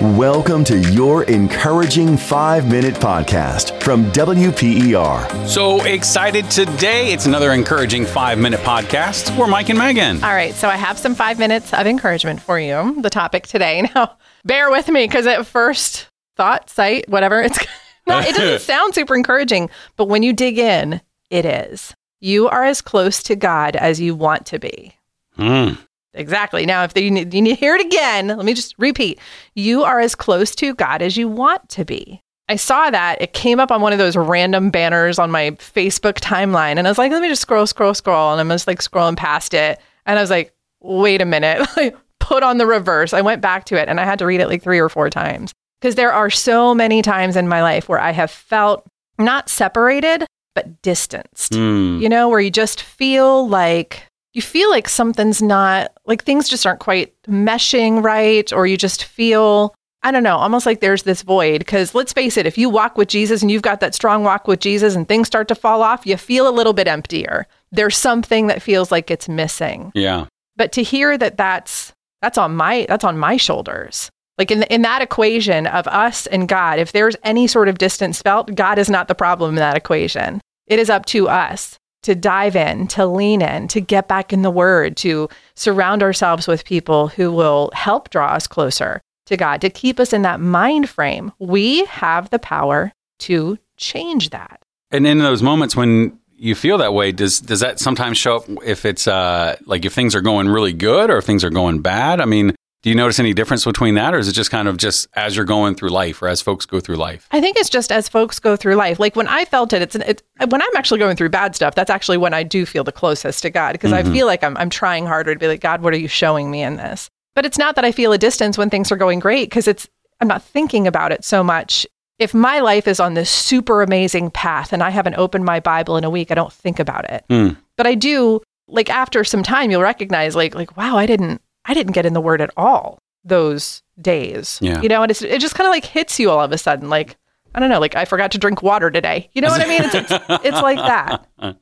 Welcome to your encouraging five minute podcast from WPER. So excited today. It's another encouraging five minute podcast. We're Mike and Megan. All right, so I have some five minutes of encouragement for you. The topic today. Now, bear with me because at first thought, sight, whatever, it's not, it doesn't sound super encouraging, but when you dig in, it is. You are as close to God as you want to be. Mm. Exactly. Now, if you need, you need to hear it again, let me just repeat. You are as close to God as you want to be. I saw that. It came up on one of those random banners on my Facebook timeline. And I was like, let me just scroll, scroll, scroll. And I'm just like scrolling past it. And I was like, wait a minute. Like, put on the reverse. I went back to it and I had to read it like three or four times. Because there are so many times in my life where I have felt not separated, but distanced. Mm. You know, where you just feel like you feel like something's not like things just aren't quite meshing right, or you just feel, I don't know, almost like there's this void. Because let's face it, if you walk with Jesus and you've got that strong walk with Jesus and things start to fall off, you feel a little bit emptier. There's something that feels like it's missing. Yeah. But to hear that that's that's on my that's on my shoulders. Like in in that equation of us and God, if there's any sort of distance felt, God is not the problem in that equation. It is up to us to dive in, to lean in, to get back in the word, to surround ourselves with people who will help draw us closer to God, to keep us in that mind frame. We have the power to change that. And in those moments when you feel that way, does does that sometimes show up if it's uh, like if things are going really good or if things are going bad? I mean, do you notice any difference between that, or is it just kind of just as you're going through life, or as folks go through life? I think it's just as folks go through life. Like when I felt it, it's, it's when I'm actually going through bad stuff. That's actually when I do feel the closest to God because Mm-hmm. I feel like I'm I'm trying harder to be like God. What are you showing me in this? But it's not that I feel a distance when things are going great because it's I'm not thinking about it so much. If my life is on this super amazing path and I haven't opened my Bible in a week, I don't think about it. Mm. But I do. Like after some time, you'll recognize like like wow, I didn't I didn't get in the Word at all those days. Yeah. You know, and it's, it just kind of like hits you all of a sudden. Like, I don't know, like I forgot to drink water today. You know what I mean? It's, it's, it's like that.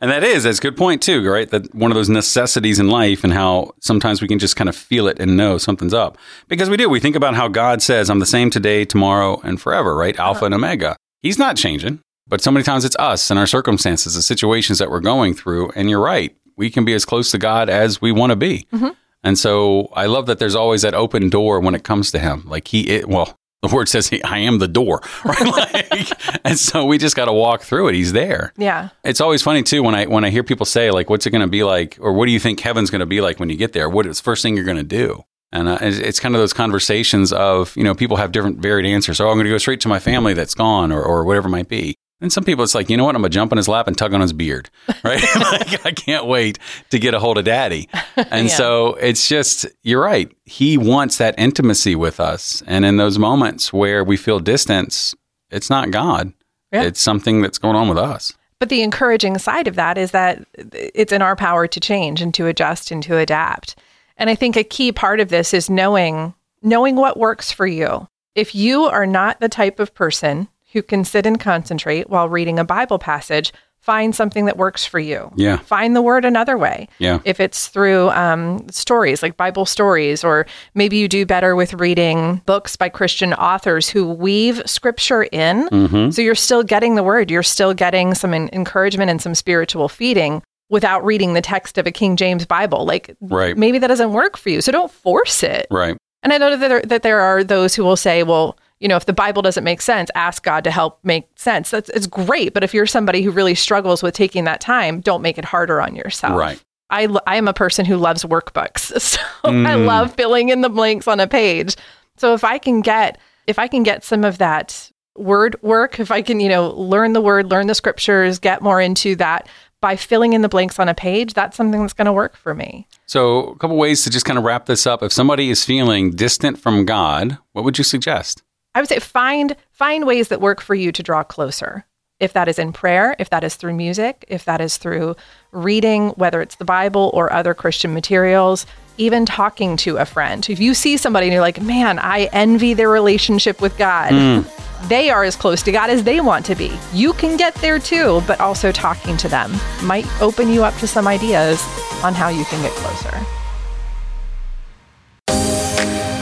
And that is that's a good point too, right? That one of those necessities in life, and how sometimes we can just kind of feel it and know something's up because we do. We think about how God says, "I'm the same today, tomorrow, and forever." Right? Alpha and Omega. He's not changing. But so many times it's us and our circumstances, the situations that we're going through. And you're right, we can be as close to God as we want to be. Mm-hmm. And so I love that there's always that open door when it comes to Him. Like He, it, well, the word says, he, "I am the door," right? like, and so we just got to walk through it. He's there. Yeah. It's always funny too when I when I hear people say like, "What's it going to be like?" or "What do you think heaven's going to be like when you get there?" What is the first thing you're going to do? And uh, it's, it's kind of those conversations of you know people have different varied answers. Oh, I'm going to go straight to my family that's gone, or or whatever it might be. And some people, it's like, you know what? I'm gonna jump on his lap and tug on his beard, right? like, I can't wait to get a hold of daddy. And Yeah. so it's just, you're right. He wants that intimacy with us. And in those moments where we feel distance, it's not God. Yeah. It's something that's going on with us. But the encouraging side of that is that it's in our power to change and to adjust and to adapt. And I think a key part of this is knowing knowing what works for you. If you are not the type of person who can sit and concentrate while reading a Bible passage, find something that works for you. Yeah. Find the word another way. Yeah. If it's through um, stories like Bible stories, or maybe you do better with reading books by Christian authors who weave scripture in. Mm-hmm. So you're still getting the word, you're still getting some en- encouragement and some spiritual feeding without reading the text of a King James Bible. Like Right. maybe that doesn't work for you. So don't force it. Right. And I know that there, that there are those who will say, well, you know, if the Bible doesn't make sense, ask God to help make sense. That's it's great, but if you're somebody who really struggles with taking that time, don't make it harder on yourself. Right. I, I am a person who loves workbooks. So I Mm. love filling in the blanks on a page. So if I can get if I can get some of that word work, if I can, you know, learn the word, learn the scriptures, get more into that by filling in the blanks on a page, that's something that's going to work for me. So, a couple ways to just kind of wrap this up. If somebody is feeling distant from God, what would you suggest? I would say find find ways that work for you to draw closer. If that is in prayer, if that is through music, if that is through reading, whether it's the Bible or other Christian materials, even talking to a friend. If you see somebody and you're like, man, I envy their relationship with God, mm. they are as close to God as they want to be. You can get there too, but also talking to them might open you up to some ideas on how you can get closer.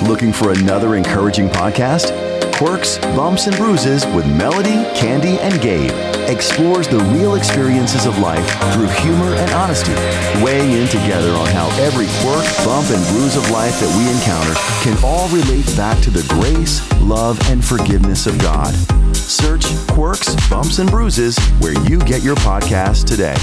Looking for another encouraging podcast? Quirks, Bumps, and Bruises with Melody, Candy, and Gabe explores the real experiences of life through humor and honesty, weighing in together on how every quirk, bump, and bruise of life that we encounter can all relate back to the grace, love, and forgiveness of God. Search Quirks, Bumps, and Bruises where you get your podcast today.